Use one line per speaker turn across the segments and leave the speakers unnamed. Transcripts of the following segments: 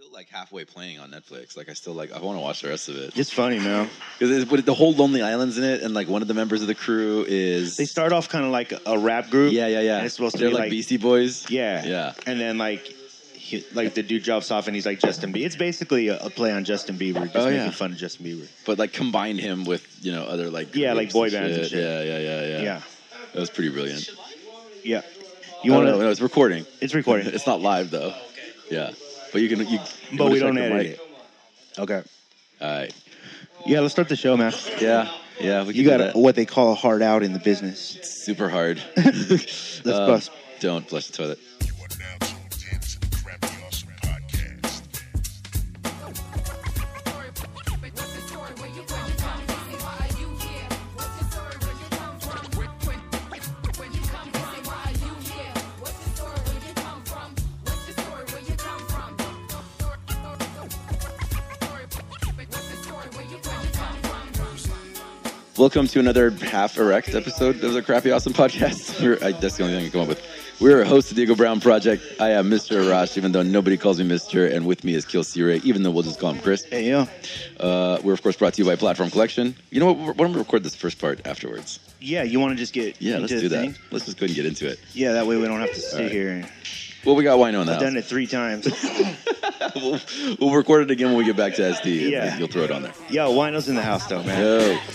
still like halfway playing on Netflix. Like I still like I want to watch the rest of it
It's funny, man.
because the whole Lonely Island's in it, and like one of the members of the crew is
They start off kind of like a rap group.
yeah yeah yeah.
And it's supposed to
They're
be
like,
like-
Beastie Boys.
Yeah.
Yeah.
And then like, he, like the dude drops off and he's like Justin Bieber. It's basically a, a play on Justin Bieber, just
Oh,
making
yeah.
fun of Justin Bieber.
but like combined him with you know other like
Yeah, like
groups
boy bands and shit.
Yeah, yeah, yeah, yeah.
Yeah.
That was pretty brilliant.
Yeah.
You oh,
You
want
want
to?
to?
No, it's recording.
It's recording,
It's not live though. Okay. Yeah, but you can. You, you
but we don't
the
edit
mic.
it. Okay.
All right.
Yeah, let's start the show, man.
Yeah, yeah. We
You
can
got
do
a,
that.
what they call a hard out in the business.
It's super hard.
Let's
Uh,
bust.
Don't flush the toilet. Welcome to another half erect episode of the Crappy Awesome Podcast. We're, I, that's the only thing I can come up with. We're a host of the Diego Brown Project. I am Mr. Arash, even though nobody calls me Mr. And with me is Kill Ray, even though we'll just call him Chris.
Hey, yeah.
Uh, we're, of course, brought to you by Platform Collection. You know what? Why don't we record this first part afterwards?
Yeah, you want to just get
Yeah,
into
let's
the
do that.
thing?
Let's just go ahead and get into it.
Yeah, that way we don't have to sit here. And,
Well, we got wine on the
I've done it three times.
we'll, we'll record it again when we get back to SD.
Yeah.
You'll throw it on there.
Yo, Wino's in the house though, man.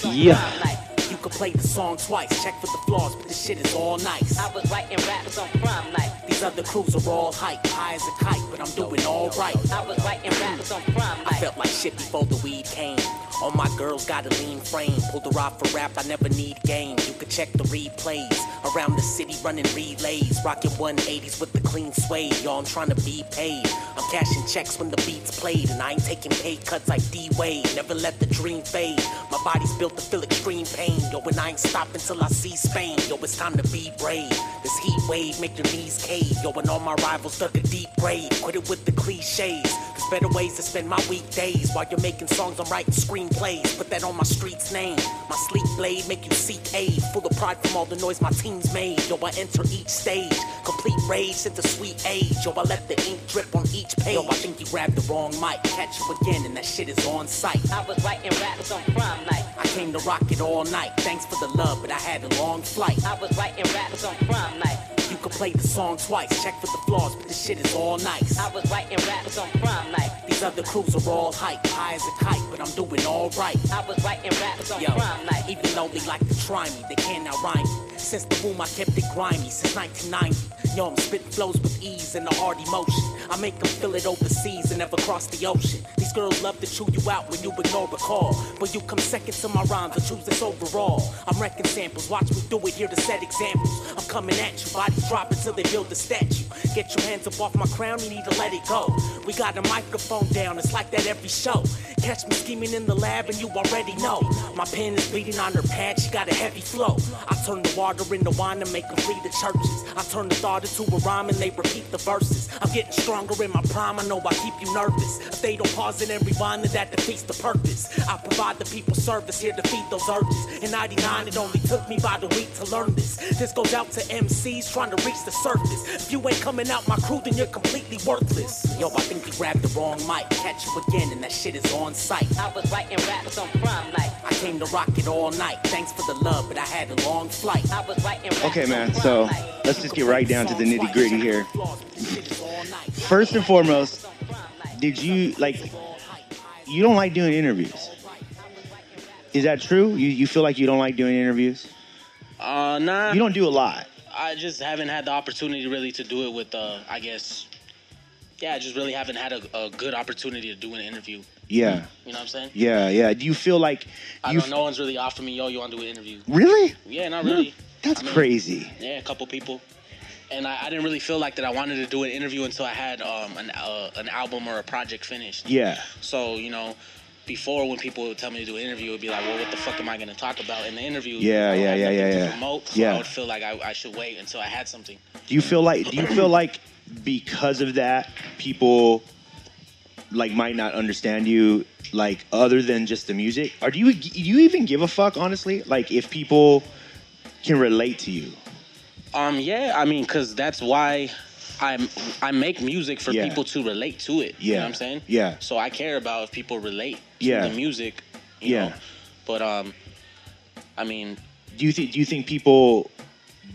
Yo.
Yeah.
You could play the song twice, check for the flaws, but this shit is all nice.
I was writing raps on prom night.
These other crews are all hype, high as a kite, but I'm doing all right.
I was writing raps on prom
I felt like shit before the weed came. All my girls got a lean frame. Pulled her off for rap, I never need game. You could check the replays. Around the city running relays. Rocking 180s with the clean suede. Yo, I'm trying to be paid. I'm cashing checks when the beats played. And I ain't taking pay cuts like D Wade. Never let the dream fade. My body's built to feel extreme pain. Yo, and I ain't stopping till I see Spain. Yo, it's time to be brave. This heat wave make your knees cave. Yo, and all my rivals dug a deep grave. Quit it with the cliches. Better ways to spend my weekdays. While you're making songs, I'm writing screenplays. Put that on my street's name. My sleep blade make you seek aid. Full of pride from all the noise my team's made. Yo, I enter each stage. Complete rage into sweet age. Yo, I let the ink drip on each page. Yo, I think you grabbed the wrong mic. Catch you again, and that shit is on sight.
I was writing raps on prom night.
I came to rock it all night. Thanks for the love, but I had a long flight.
I was writing raps on prom night.
You can play the song twice. Check for the flaws, but this shit is all nice.
I was writing raps on prime night.
These other crews are all hype, high as a kite, but I'm doing all right.
I was writing raps on
Yo,
prom night.
even though they like to try me, they can't outrhyme me. Since the boom, I kept it grimy since 1990. Yo, I'm spitting flows with ease and a hard emotion. I make them feel it overseas and never cross the ocean. These girls love to chew you out when you ignore a call. But you come second to my rhymes, I choose this overall. I'm wrecking samples, watch me do it here to set examples. I'm coming at you, bodies dropping till they build a statue. Get your hands up off my crown, you need to let it go. We got a microphone down, it's like that every show. Catch me scheming in the lab and you already know. My pen is bleeding on her pad, she got a heavy flow. I turn the water into wine to make them flee the churches. I turn the thought into a rhyme and they repeat the verses. I'm getting stronger in my prime, I know I keep you nervous. If they don't pause it and rewind, then that defeats the purpose. I provide the people service here to feed those urges. In 99, it only took me about a week to learn this. This goes out to MCs trying to reach the surface. If you ain't coming out my crew, then you're completely worthless. Yo, I think you grabbed the wrong mic. Catch you again, and that shit is on sight.
I was writing raps on prom night.
I came to rock it all night. Thanks for the love, but I had a long flight.
I was writing raps
Okay, man. So
night.
let's just get right down to the nitty gritty here.
First
First and foremost, did you like? You don't like doing interviews. Is that true? You you feel like you don't like doing interviews?
Uh, nah.
You don't do a lot.
I just haven't had the opportunity really to do it with, uh, I guess, yeah, I just really haven't had a, a good opportunity to do an interview.
Yeah,
You know what I'm saying?
yeah, yeah. Do you feel like
I don't know. No one's really offered me, yo, you want to do an interview?
Really?
Yeah, not really.
That's
I mean,
crazy.
Yeah, a couple people. And I, I didn't really feel like that I wanted to do an interview until I had um, an, uh, an album or a project finished.
Yeah,
So, you know, before when people would tell me to do an interview, it would be like, well, what the fuck am I going to talk about in the interview?
Yeah, yeah, yeah, yeah, yeah.
Promote, so
Yeah.
I would feel like I, I should wait until I had something.
Do you feel like? Do you feel like because of that, people like might not understand you, like other than just the music? Or do you do you even give a fuck, honestly? Like if people can relate to you?
Um, yeah, I mean, cause that's why I'm I make music for
Yeah.
people to relate to it. You know
Yeah.
what I'm saying?
Yeah.
So I care about if people relate to
Yeah.
the music. You
Yeah.
Know? But um, I mean,
Do you think do you think people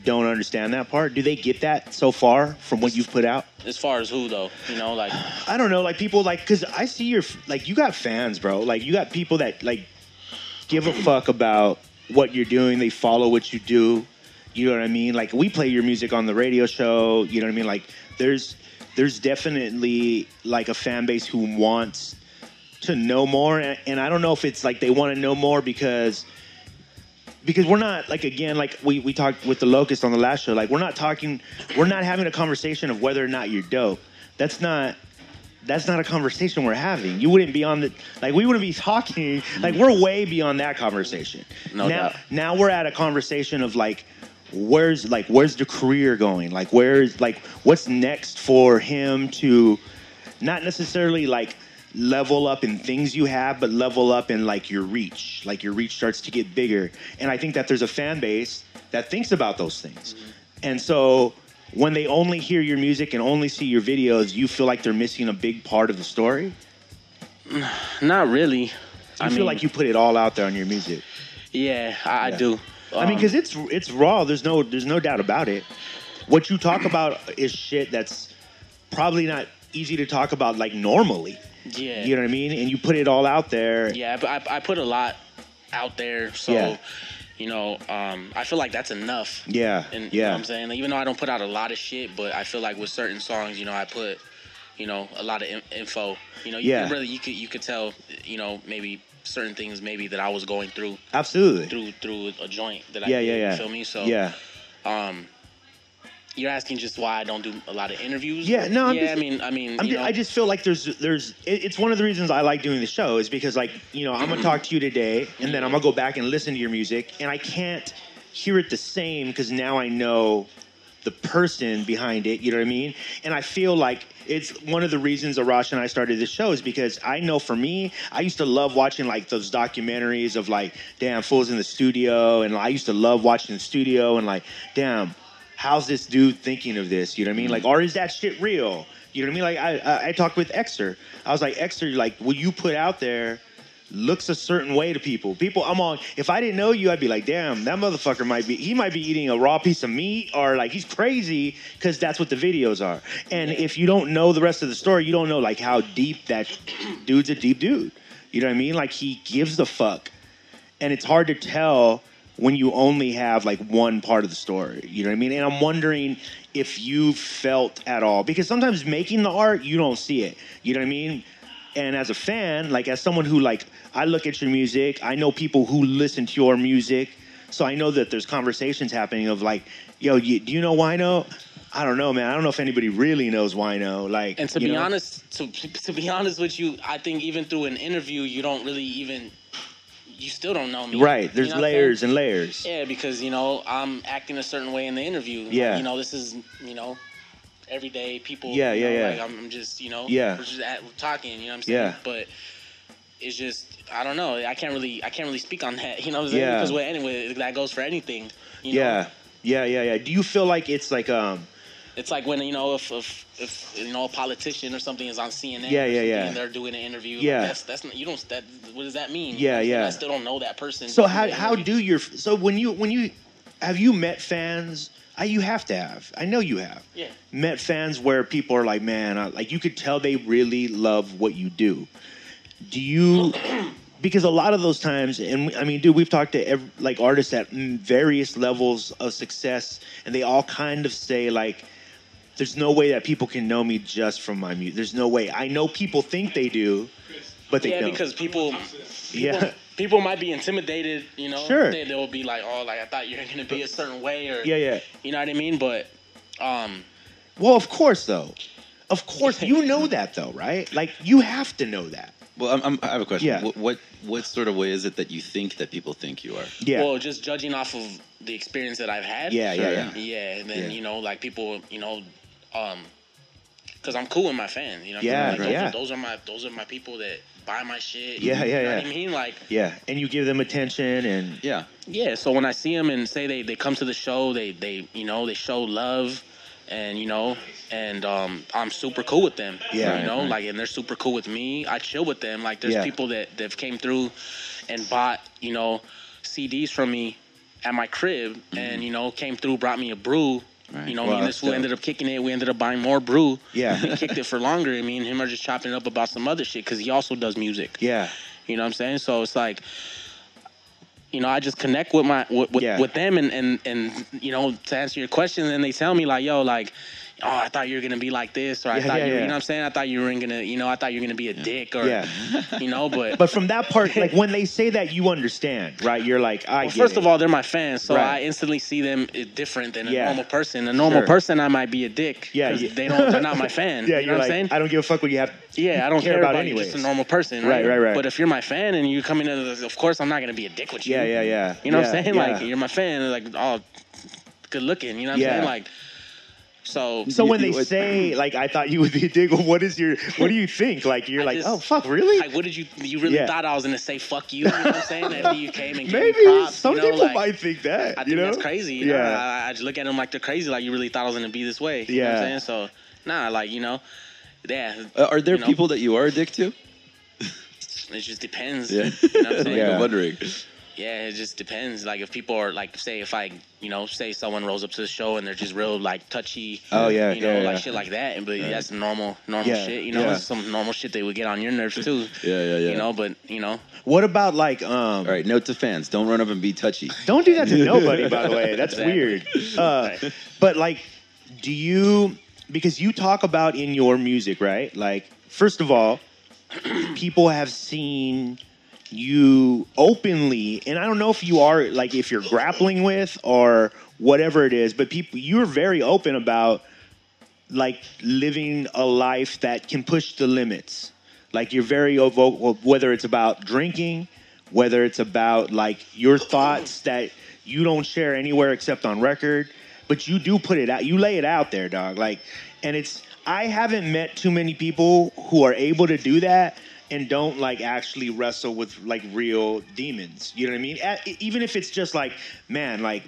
don't understand that part? Do they get that so far from what you've put out?
as far as who though, you know, like
I don't know, like people like because I see your like you got fans, bro. Like you got people that like give a fuck about what you're doing. They follow what you do. You know what I mean? Like we play your music on the radio show. You know what I mean? Like there's there's definitely like a fan base who wants to know more, and, and I don't know if it's like they want to know more because because we're not like again like we, we talked with the locust on the last show like we're not talking we're not having a conversation of whether or not you're dope that's not that's not a conversation we're having you wouldn't be on the like we wouldn't be talking like we're way beyond that conversation
No
now
doubt.
now we're at a conversation of like where's like where's the career going like where's like what's next for him to not necessarily like level up in things you have, but level up in like your reach. Like your reach starts to get bigger. And I think that there's a fan base that thinks about those things. Mm-hmm. And so when they only hear your music and only see your videos, you feel like they're missing a big part of the story.
not really.
You
I
feel
mean,
like you put it all out there on your music.
Yeah, I, I do.
I mean,
Um,
because it's it's raw. There's no there's no doubt about it. What you talk about is shit that's probably not easy to talk about like normally.
yeah,
You know what I mean? And you put it all out there.
yeah, I, I, I put a lot out there, so
Yeah.
you know, um, I feel like that's enough.
Yeah.
And you know
yeah.
what I'm saying? Like, even though I don't put out a lot of shit, but I feel like with certain songs, you know, I put, you know, a lot of in- info. You know, you
Yeah.
really you could you could tell, you know, maybe certain things maybe that I was going through
Absolutely.
through through a joint that I
yeah,
did,
yeah, yeah.
You feel me? So
yeah.
um you're asking just why I don't do a lot of interviews?
Yeah, no, I'm
yeah,
just-
I mean I mean
I'm
you
ju-
know,
I just feel like there's there's it, it's one of the reasons I like doing the show is because like you know I'm gonna talk to you today and then I'm gonna go back and listen to your music and I can't hear it the same because now I know the person behind it. You know what I mean? And I feel like it's one of the reasons Arash and I started this show is because I know for me, I used to love watching like those documentaries of like, damn, fools in the studio, and I used to love watching the studio and like, damn, how's this dude thinking of this? You know what I mean? Like, or is that shit real? You know what I mean? Like, I I, I talked with Exer. I was like, Exer, like, what you put out there looks a certain way to people. People, I'm on. If I didn't know you, I'd be like, damn, that motherfucker might be. He might be eating a raw piece of meat, or like he's crazy because that's what the videos are. And if you don't know the rest of the story, you don't know like how deep that dude's a deep dude. You know what I mean? Like he gives a fuck, and it's hard to tell when you only have like one part of the story. You know what I mean? And I'm wondering if you felt at all because sometimes making the art you don't see it. You know what I mean? And as a fan, like as someone who like I look at your music, I know people who listen to your music, so I know that there's conversations happening of like, yo, you, do you know Wino? I don't know, man. I don't know if anybody really knows Wino. Like,
And to be
know?
honest, to to be honest with you, I think even through an interview, you don't really even, you still don't know me.
right?
You
There's
know I'm saying?
layers and layers.
Yeah, because you know I'm acting a certain way in the interview.
Yeah.
You know this is you know everyday people.
Yeah,
you
yeah,
know,
yeah.
Like I'm, I'm just you know.
Yeah.
We're just at, we're talking. You know what I'm saying?
Yeah.
But it's just I don't know. I can't really I can't really speak on that. You know what I'm saying?
Yeah.
Because well, anyway, that goes for anything. You know?
Yeah, yeah, yeah, yeah. Do you feel like it's like um?
It's like when you know if if, if you know a politician or something is on CNN.
Yeah, yeah, yeah.
And they're doing an interview. like,
Yeah.
that's that's not, you don't that. What does that mean?
Yeah,
You know what I'm saying?
yeah.
I still don't know that person.
So how how do your so when you when you have you met fans? I, you have to have. I know you have.
Yeah.
Met fans where people are like, man, I, like you could tell they really love what you do. Do you? Because a lot of those times, and I mean, dude, we've talked to ev like artists at various levels of success, and they all kind of say like, "There's no way that people can know me just from my music. There's no way. I know people think they do, but they
Yeah,
don't."
Yeah, because people.
yeah,
people might be intimidated, you know.
Sure.
They, they'll be like, "Oh, like I thought you were gonna be a certain way," or
yeah, yeah.
you know what I mean. But, um,
Well, of course, though. Of course, you know that, though, right? Like, you have to know that.
Well, I'm, I'm, I have a question.
Yeah.
What, what what sort of way is it that you think that people think you are?
Yeah.
well, just judging off of the experience that I've had.
Yeah, yeah, yeah.
yeah, and then
Yeah.
you know, like people, you know, um, because I'm cool with my fans, you know.
Yeah,
like, those,
yeah.
Are, those are my those are my people that buy my shit.
Yeah, yeah,
you know
yeah.
What I mean, like,
Yeah. And you give them attention and.
Yeah.
yeah. So when I see them and say they they come to the show, they they you know they show love. and you know, and um, I'm super cool with them.
Yeah.
you know,
Right, right.
like, and they're super cool with me. I chill with them. Like, there's
Yeah.
people that that came through and bought, you know, CDs from me at my crib, and you know, came through, brought me a brew.
Right.
You know,
Mm-hmm.
Me and this fool ended up kicking it. We ended up buying more brew.
Yeah.
we kicked it for longer. And me and him are just chopping it up about some other shit because he also does music.
Yeah.
You know what I'm saying? So it's like, you know, I just connect with my with with,
Yeah.
with them and and and you know to answer your question, and they tell me like, yo, like. Oh, I thought you were gonna be like this, or I
Yeah,
thought
yeah,
you,
yeah.
you know what I'm saying. I thought you were gonna, you know, I thought you were gonna be a dick, or you know. But,
But from that part, like when they say that, you understand, right? You're like, I
well, first
it.
of all, they're my fans, so
Right.
I instantly see them eh, different than a normal person. A normal
Sure.
person, I might be a dick.
Yeah,
they don't. They're not my fan.
yeah,
you know what I'm saying?
I don't give a fuck what you have.
Yeah, I don't
care
care,
about
about, you. Just a normal person,
Right,
right?
right, right.
But if you're my fan and you come in, as- uh, of course I'm not gonna be a dick with you.
Yeah, yeah, yeah.
You know what I'm saying? Like you're my fan, like oh, good looking. You know what I'm saying? Like so.
So when they say like I thought you would be a dick, what is your what do you think? Like you're
I
like,
just-
oh fuck, really?
Like, what did you? You really
Yeah.
thought I was gonna say fuck you? You know what I'm saying? After you came and gave
Maybe
props,
some
you know,
people
like,
might think that.
I think
you know,
that's crazy. You
yeah,
know? I, I just look at them like they're crazy. Like you really thought I was gonna be this way. You know what
Yeah.
I'm saying? So nah, like you know, yeah.
Uh, are there
you know,
people that you are a dick to?
It just depends.
Yeah.
You know what I'm saying?
Yeah.
I'm wondering.
Yeah, it just depends. Like if people are like, say, if I, you know, say someone rolls up to the show and they're just real like touchy.
Oh, yeah,
you know,
yeah,
like
yeah.
shit like that. And but that's normal, normal
Yeah,
shit. You know,
yeah.
some normal shit that would get on your nerves too.
Yeah, yeah, yeah.
You know, but you know,
What about like um?
All right, note to fans: don't run up and be touchy.
Don't do that to nobody, by the way. That's
Exactly.
weird. Uh, but like, do you? Because you talk about in your music, right? Like, first of all, people have seen you openly, and I don't know if you are like if you're grappling with or whatever it is, but people, you're very open about like living a life that can push the limits. Like you're very vocal, whether it's about drinking, whether it's about like your thoughts that you don't share anywhere except on record, but you do put it out. You lay it out there, dog. Like, and it's I haven't met too many people who are able to do that and don't like actually wrestle with like real demons. You know what I mean? Even if it's just like, man, like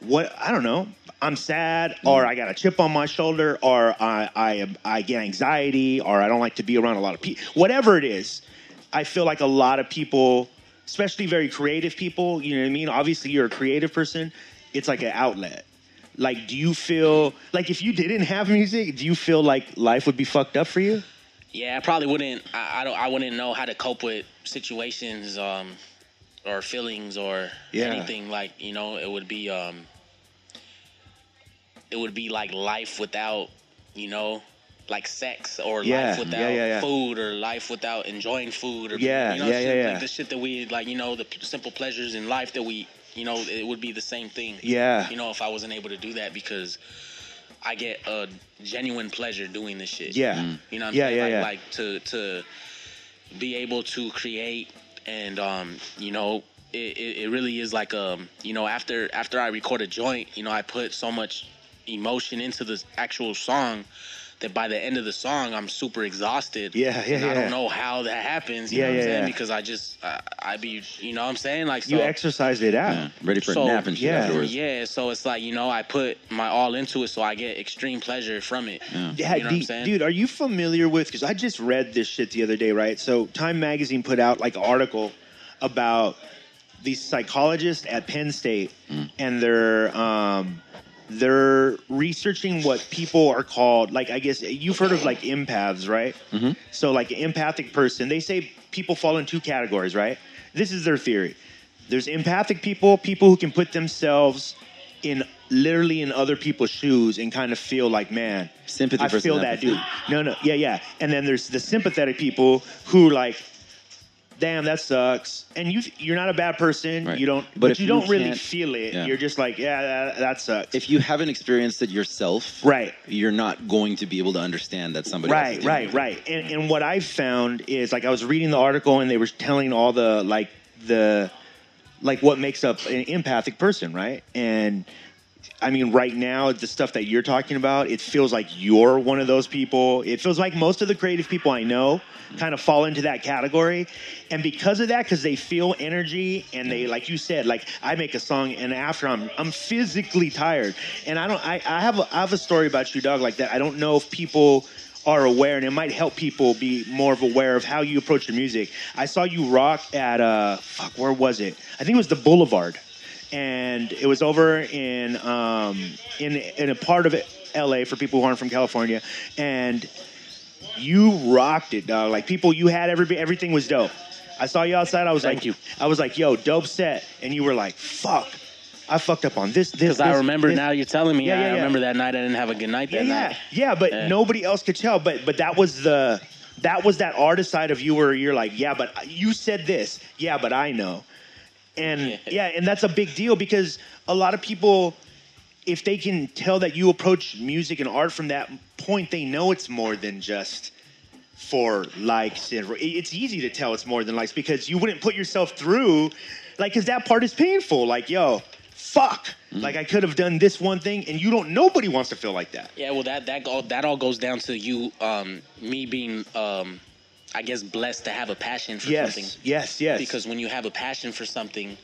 what I don't know. I'm sad, mm-hmm. or I got a chip on my shoulder, or I I I get anxiety, or I don't like to be around a lot of people. Whatever it is, I feel like a lot of people, especially very creative people, you know what I mean. Obviously, you're a creative person. It's like an outlet. Like, do you feel like if you didn't have music, do you feel like life would be fucked up for you?
Yeah, I probably wouldn't. I, I don't. I wouldn't know how to cope with situations, um, or feelings, or
Yeah.
anything. Like you know, it would be. Um, it would be like life without, you know, like sex or
Yeah,
life without
yeah, yeah,
food or life without enjoying food or
Yeah,
you know,
yeah,
shit,
yeah,
like the shit that we like, you know, the p- simple pleasures in life that we, you know, it would be the same thing.
Yeah.
You know, if I wasn't able to do that because I get a genuine pleasure doing this shit.
Yeah.
You know what I'm
Yeah,
saying?
yeah,
like,
yeah.
like to to be able to create and um, you know, it, it, it really is like um, you know, after after I record a joint, you know, I put so much emotion into the actual song that by the end of the song I'm super exhausted.
Yeah, yeah,
and I don't know how that happens. You
Yeah,
know what
yeah,
I'm saying?
yeah.
Because I just I, I be you know what I'm saying? Like so
You exercised it out.
Yeah, ready for
So,
a nap and shit
yeah.
afterwards.
yeah, so it's like you know I put my all into it, so I get extreme pleasure from it.
Yeah.
Yeah,
You know what I'm
dude,
saying?
dude, are you familiar with? Because I just read this shit the other day, right? So Time Magazine put out like an article about these psychologists at Penn State,
Mm.
and they're um, they're researching what people are called. Like I guess you've heard of like empaths, right?
Mm-hmm.
So like an empathic person, they say people fall in two categories, right? This is their theory. There's empathic people, people who can put themselves in literally in other people's shoes and kind of feel like, man,
Sympathy
I feel that dude. No, no, yeah, yeah. And then there's the sympathetic people who like, damn, that sucks. And you, you're not a bad person.
Right.
You don't,
But
but, you
you
don't really feel it.
Yeah.
You're just like, yeah, that, that sucks.
If you haven't experienced it yourself,
right.
you're not going to be able to understand that somebody
Right, right, right. And, and what I found is like I was reading the article and they were telling all the like the like what makes up an empathic person, right? And I mean, right now, the stuff that you're talking about, it feels like you're one of those people. It feels like most of the creative people I know kind of fall into that category. And because of that, because they feel energy and they, like you said, like I make a song and after I'm, I'm physically tired. And I don't, I, I have, a, I have a story about you, dog, like that. I don't know if people are aware and it might help people be more of aware of how you approach your music. I saw you rock at, uh, fuck, where was it? I think it was the Boulevard and it was over in um, in in a part of LA for people who aren't from California, and you rocked it, dog. Like people, you had every everything was dope. I saw you outside. I was
Thank
like,
you.
I was like, yo, dope set, and you were like, fuck, I fucked up on this, this.
Because I remember
this.
now you're telling me.
Yeah,
I
yeah, yeah.
remember that night I didn't have a good night
Yeah,
that
yeah,
night.
yeah. But
Yeah.
nobody else could tell. But but that was the that was that artist side of you where you're like, yeah, but you said this. Yeah, but I know. And
Yeah.
and that's a big deal because a lot of people, if they can tell that you approach music and art from that point, they know it's more than just for likes. And it's easy to tell it's more than likes because you wouldn't put yourself through, like, because that part is painful. Like, yo, fuck. Like, I could have done this one thing, and you don't. Nobody wants to feel like that.
Yeah, well, that that all that all goes down to you, um, me being, um, I guess, blessed to have a passion for
Yes,
something.
yes, yes.
Because when you have a passion for something,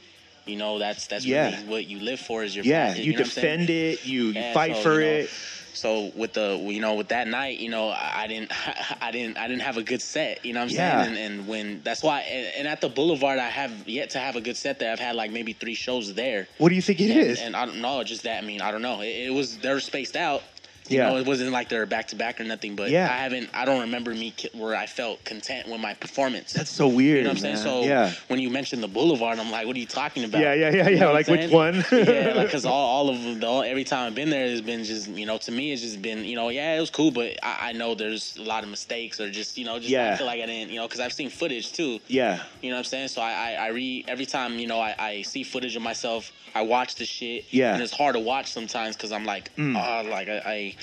you know that's that's
Yeah.
really what you live for is your
yeah,
passion.
you,
know what I'm saying?
defend it, you, you
Yeah,
fight
so,
for
you know,
it.
So with the you know with that night, you know, I, I didn't I didn't I didn't have a good set. You know what I'm
Yeah.
saying? And, and when that's why and, and at the Boulevard, I have yet to have a good set there. I've had like maybe three shows there.
What do you think it
and,
is?
And I don't know, just that. I mean, I don't know. It, it was they were spaced out. You
Yeah.
know, it wasn't like they're back to back or nothing. But
Yeah.
I haven't. I don't remember me ki- where I felt content with my performance.
That's so weird.
you know what I'm saying? So
yeah,
when you mentioned the Boulevard, I'm like, what are you talking about?
yeah, yeah, yeah,
You
yeah.
know
Like which one?
yeah, like because all, all of them, the, all, every time I've been there it's been just you know to me it's just been you know yeah it was cool but I, I know there's a lot of mistakes or just you know just
Yeah.
I feel like I didn't you know because I've seen footage too
yeah,
you know what I'm saying so I I, I read every time you know I, I see footage of myself I watch the shit
Yeah.
and it's hard to watch sometimes because I'm like
Mm.
oh like I, I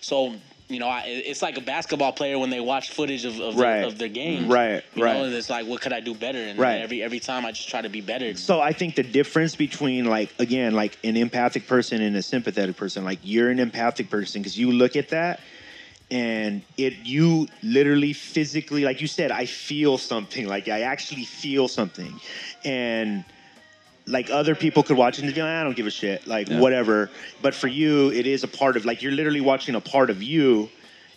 so. You know, I, it's like a basketball player when they watch footage of, of,
Right.
their, of their games.
Right,
You
right.
know, and it's like, what could I do better? And
Right.
every every time I just try to be better.
So I think the difference between like again like an empathic person and a sympathetic person, like you're an empathic person because you look at that and it you literally physically like you said I feel something like I actually feel something and like other people could watch it and be like I don't give a shit like
Yeah.
whatever. But for you it is a part of like you're literally watching a part of you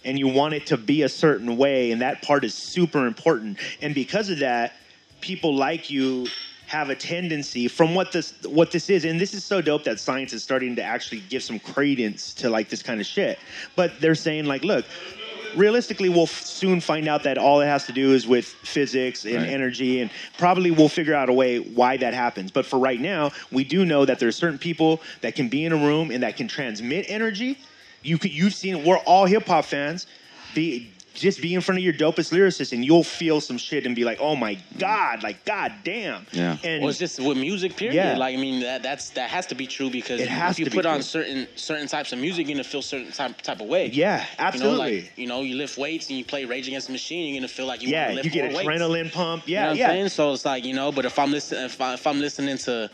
and you want it to be a certain way and that part is super important. And because of that people like you have a tendency from what this what this is and this is so dope that science is starting to actually give some credence to like this kind of shit. But they're saying like look realistically we'll f- soon find out that all it has to do is with physics and
Right.
energy and probably we'll figure out a way why that happens. But for right now we do know that there are certain people that can be in a room and that can transmit energy. You could you've seen we're all hip hop fans. Be just be in front of your dopest lyricist and you'll feel some shit and be like oh my mm. god like god damn
Yeah.
and
Well, it's just with music, period.
Yeah.
Like I mean, that that's that has to be true because
It has
if you
to
put on
true.
certain certain types of music, you're gonna feel certain type type of way.
yeah
You know,
absolutely
like you know, you lift weights and you play Rage Against the Machine, you're gonna feel like you
yeah
want to
you get
more weights.
adrenaline pump
You know
yeah
what I'm
yeah
saying? So it's like you know, but if I'm listening, if, I, if I'm listening to,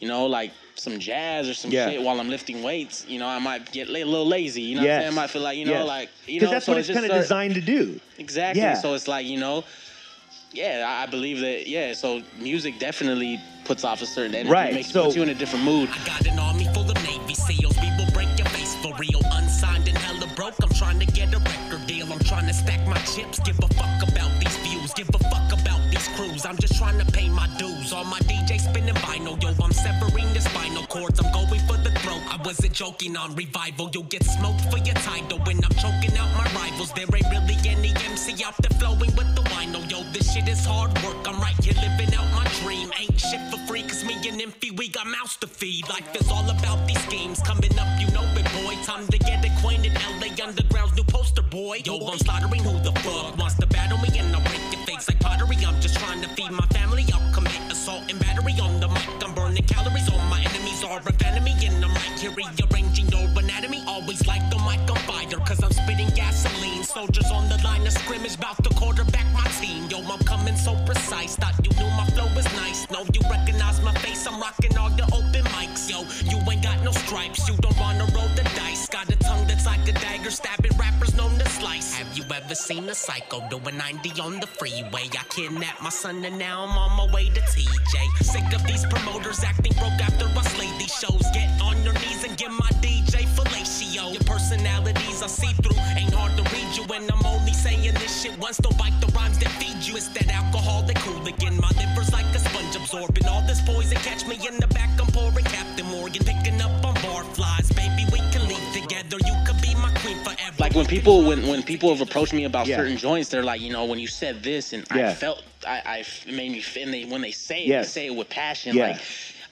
you know, like some jazz or some
Yeah.
shit while I'm lifting weights, you know, I might get a little lazy. You know what
Yes.
I'm saying? I might feel like you know,
Yes.
like you know,
that's
so
what it's
just
kind of designed to do
Exactly.
Yeah.
So it's like you know, yeah, I I believe that. Yeah, so music definitely puts off a certain energy.
Right,
Makes
so-
puts you in a different mood.
I got an army full of Navy SEALs. We will break your face for real. Unsigned and hella broke. I'm trying to get a record deal. I'm trying to stack my chips. Give a fuck about these views. Give a fuck about these crews. I'm just trying to pay my dues. All my DJ I'm going for the throat. I wasn't joking on revival. You'll get smoked for your title when I'm choking out my rivals. There ain't really any MC out there flowing with the wino. Yo, this shit is hard work. I'm right here living out my dream. Ain't shit for free, cause me and Impy, we got mouths to feed. Life is all about these schemes. Coming up, you know it, boy. Time to get acquainted. LA Underground's new poster boy. Yo, I'm slaughtering who the fuck wants to battle me and I'll break your face like pottery. I'm just trying to feed my family. I'll commit assault and battery on the mic. I'm you're a enemy and I'm right here rearranging your anatomy. Always like the mic on fire, cause I'm spitting gasoline. Soldiers on the line of scrimmage, bout to quarterback my team. Yo, I'm coming so precise. Thought you knew my flow was nice. Know you recognize my face, I'm rocking all the open mics. Yo, you ain't got no stripes, you don't wanna roll the dice.
Got a tongue murder stabbing rappers known to slice. Have you ever seen a psycho doing 90 on the freeway? I kidnapped my son and now I'm on my way to TJ. Sick of these promoters acting broke after I slay these shows. Get on your knees and give my DJ fellatio. Your personalities I see through. Ain't hard to read you, and I'm only saying this shit once. Don't bite the rhymes that feed you. It's that alcoholic hooligan. My liver's like a sponge absorbing all this poison. Catch me in the
when people when when people have approached me about
Yeah.
certain joints, they're like, you know, when you said this, and
Yeah.
I felt, I, I it made me, and they when they say it,
Yes.
they say it with passion.
Yeah.
Like,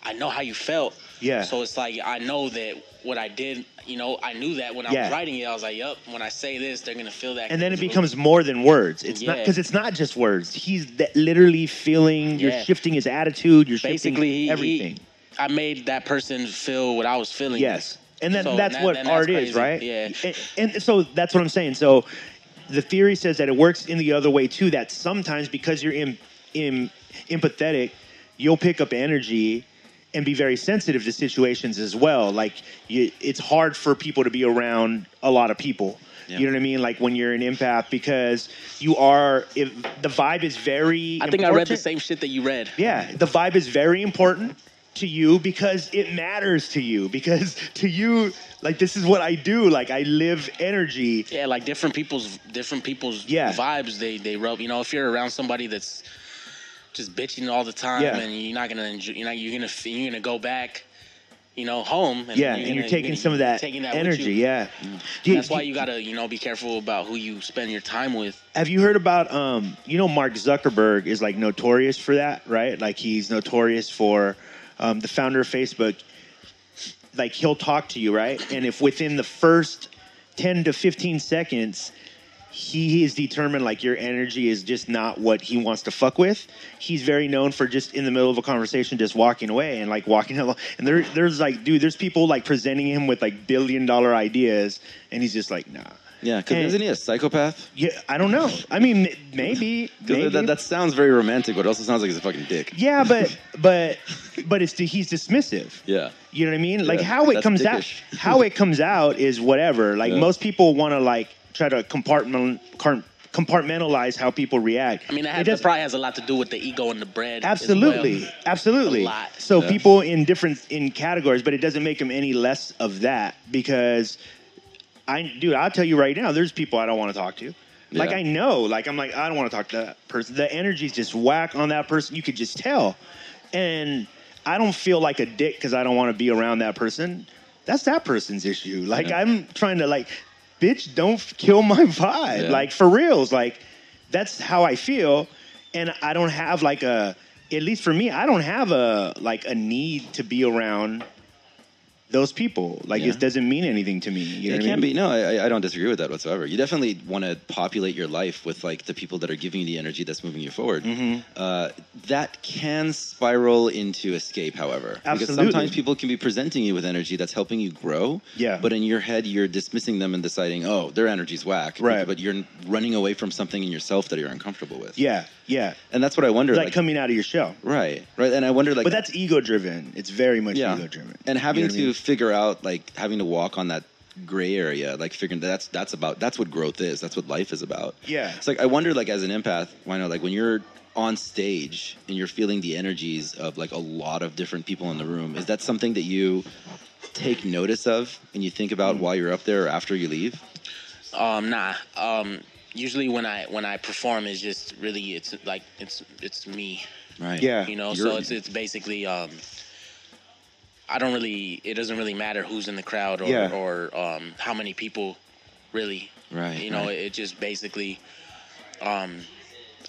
I know how you felt.
Yeah.
So it's like I know that what I did, you know, I knew that when I
Yeah.
was writing it, I was like, yup. When I say this, they're gonna feel that.
and then it becomes more than words. It's not because it's not just words. He's th- literally feeling. You're
Yeah.
shifting his attitude. You're
basically
shifting everything.
He, I made that person feel what I was feeling.
Yes, and then
So
that's
that-
what
then that's
art is, right?
Yeah.
And, and so that's what I'm saying. So the theory says that it works in the other way too. That sometimes because you're in, in, empathetic, you'll pick up energy and be very sensitive to situations as well. Like you, it's hard for people to be around a lot of people.
Yeah.
You know what I mean? Like when you're an empath, because you are. If the vibe is very.
I think I read the same shit that you read.
Yeah, the vibe is very important to you because it matters to you. Because to you, like this is what I do. Like I live energy.
Yeah, like different people's different people's
Yeah.
vibes they they rub. You know, if you're around somebody that's just bitching all the time
Yeah.
and you're not gonna enjoy, you're not you're gonna you're gonna go back, you know, home. And
Yeah,
you're
and you're taking
gonna-
some of that,
taking that
energy. Yeah.
That's why you gotta you know be careful about who you spend your time with.
Have you heard about um? You know, Mark Zuckerberg is like notorious for that, right? Like he's notorious for um, the founder of Facebook. Like he'll talk to you, right? And if within the first ten to fifteen seconds he is determined like your energy is just not what he wants to fuck with. He's very known for just in the middle of a conversation just walking away and like walking along. And there, there's like, dude, there's people like presenting him with like billion dollar ideas, and he's just like, nah.
Yeah, because isn't he a psychopath?
Yeah, I don't know. I mean, m- maybe,
'Cause
maybe.
That, that sounds very romantic, but it also sounds like he's a fucking dick.
yeah, but but but it's he's dismissive.
Yeah.
You know what I mean? Like
Yeah,
how it
that's
comes
dickish.
out, how it comes out is whatever. Like
Yeah.
most people want to like try to compartment car- compartmentalize how people react.
I mean, that,
It
has, that probably has a lot to do with the ego and the bread. as
Absolutely,
well.
absolutely.
A lot.
So
Yeah.
people in different in categories, but it doesn't make them any less of that because I, dude, I'll tell you right now, there's people I don't want to talk to. Like
Yeah.
I know, like I'm like I don't want to talk to that person. The energy's just whack on that person. You could just tell, and I don't feel like a dick because I don't want to be around that person. That's that person's issue. Like
Yeah.
I'm trying to like, bitch, don't kill my vibe.
Yeah.
Like for reals. Like that's how I feel, and I don't have like a. At least for me, I don't have a like a need to be around those people. Like
Yeah.
it doesn't mean anything to me. You know
it
what I
can
mean?
be. No, I, I don't disagree with that whatsoever. You definitely want to populate your life with like the people that are giving you the energy that's moving you forward.
Mm-hmm.
Uh, that can spiral into escape, however, because sometimes people can be presenting you with energy that's helping you grow.
Yeah.
But in your head, you're dismissing them and deciding, oh, their energy's whack.
Right.
But you're running away from something in yourself that you're uncomfortable with.
Yeah, yeah.
And that's what I wonder.
Like,
like-
coming out of your shell.
Right. Right. And I wonder, like,
but that's ego driven. It's very much
yeah.
ego driven.
And having
You know
to? Figure out, like, having to walk on that gray area, like figuring that's that's about that's what growth is. That's what life is about.
Yeah.
It's like I wonder, like, as an empath, why not? Like, when you're on stage and you're feeling the energies of like a lot of different people in the room, is that something that you take notice of and you think
Mm.
about while you're up there or after you leave?
Um, nah. Um, usually when I when I perform, it's just really it's like it's it's me.
Right.
Yeah.
You know,
You're-
so it's it's basically um, I don't really it doesn't really matter who's in the crowd or
Yeah.
or um, how many people really.
Right,
You know,
right.
it just basically um,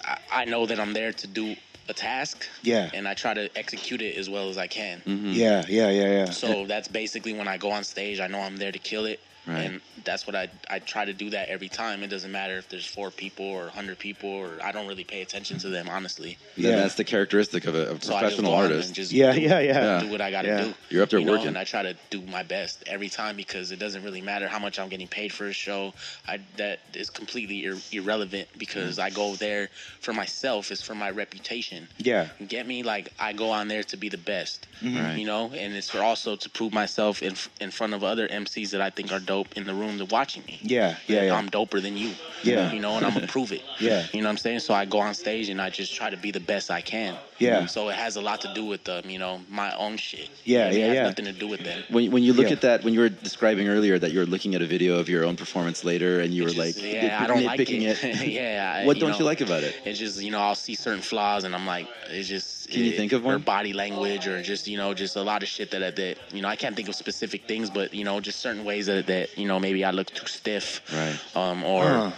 I, I know that I'm there to do a task.
Yeah.
And I try to execute it as well as I can.
Mm-hmm.
Yeah, yeah, yeah, yeah.
So that's basically when I go on stage, I know I'm there to kill it.
Right.
And that's what I I try to do that every time. It doesn't matter if there's four people or hundred people or I don't really pay attention to them honestly.
Then
Yeah.
that's the characteristic of a, of a
So
professional
go
artist.
just
Yeah,
do,
yeah, yeah.
do what I got to
Yeah.
do.
You're up there
you know,
working.
and I try to do my best every time because it doesn't really matter how much I'm getting paid for a show. I that is completely ir- irrelevant because I go there for myself. It's for my reputation.
Yeah.
You get me? Like I go on there to be the best.
Right.
You know, and it's for also to prove myself in in front of other MCs that I think are dope in the room room to watching me.
Yeah, yeah, yeah.
I'm doper than you.
Yeah.
You know, and I'm gonna prove it.
Yeah.
You know what I'm saying? So I go on stage and I just try to be the best I can.
Yeah.
So it has a lot to do with um, you know, my own shit.
Yeah,
It
yeah,
has
yeah.
nothing to do with them.
When, when you look
Yeah.
at that, when you were describing earlier that you were looking at a video of your own performance later and you were
It's
like,
just- yeah, I don't like
nitpicking
it. yeah. I-
What don't
know,
you like about it?
It's just you know I'll see certain flaws and I'm like it's just
Can you think of one?
or body language or just you know just a lot of shit that that you know I can't think of specific things but you know just certain ways that that you know maybe I look too stiff
Right.
um or
Huh.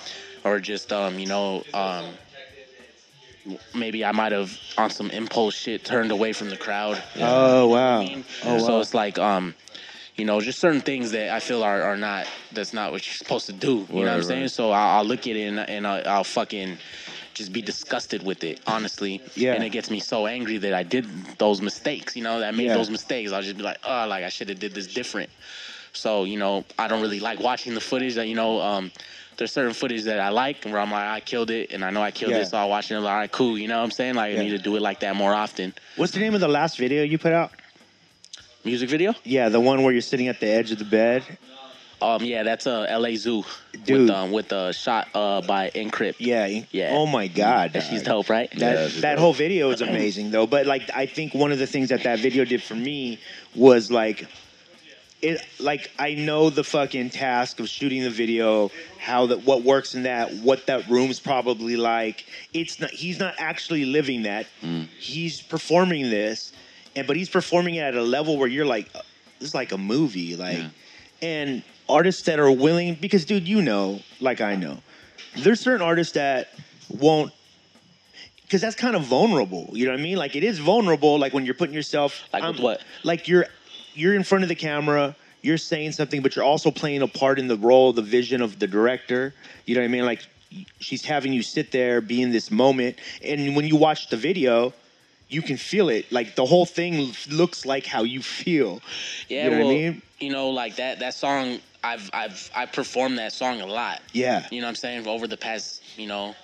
or just um you know um maybe I might have on some impulse shit turned away from the crowd
Oh wow.
I mean?
Oh
So it's like, um, you know, just certain things that I feel are, are not, that's not what you're supposed to do. You know what I'm
Right,
saying? So I'll, I'll look at it and, and I'll, I'll fucking just be disgusted with it, honestly.
Yeah.
And it gets me so angry that I did those mistakes, you know, that I made
Yeah.
those mistakes. I'll just be like, oh, like I should have did this different. So, you know, I don't really like watching the footage that, you know, um, there's certain footage that I like where I'm like, I killed it and I know I killed
Yeah.
it, so I'll watch it I'm like, all right, cool. You know what I'm saying? Like,
Yeah.
I need to do it like that more often.
What's the name of the last video you put out?
Music video?
Yeah, the one where you're sitting at the edge of the bed.
Um, yeah, that's uh, L.A. Zoo
Dude.
with um with a shot uh by Encrypt.
Yeah.
Yeah.
Oh my god.
That she's
dog.
dope, right?
That
Yeah,
that
dope.
whole video is amazing though. But like I think one of the things that that video did for me was like it like I know the fucking task of shooting the video, how that what works in that, what that room's probably like. It's not he's not actually living that.
Mm.
He's performing this and but he's performing it at a level where you're like this is like a movie like
Yeah.
and artists that are willing because dude you know like I know there's certain artists that won't because that's kind of vulnerable. You know what I mean? Like it is vulnerable. Like when you're putting yourself
Like with
um,
what?
Like you're you're in front of the camera. You're saying something, but you're also playing a part in the role, the vision of the director. You know what I mean? Like she's having you sit there, be in this moment, and when you watch the video, you can feel it. Like the whole thing looks like how you feel.
Yeah,
you know
well,
what I mean?
you know, like that that song. I've I've I performed that song a lot.
Yeah.
You know what I'm saying? Over the past, you know,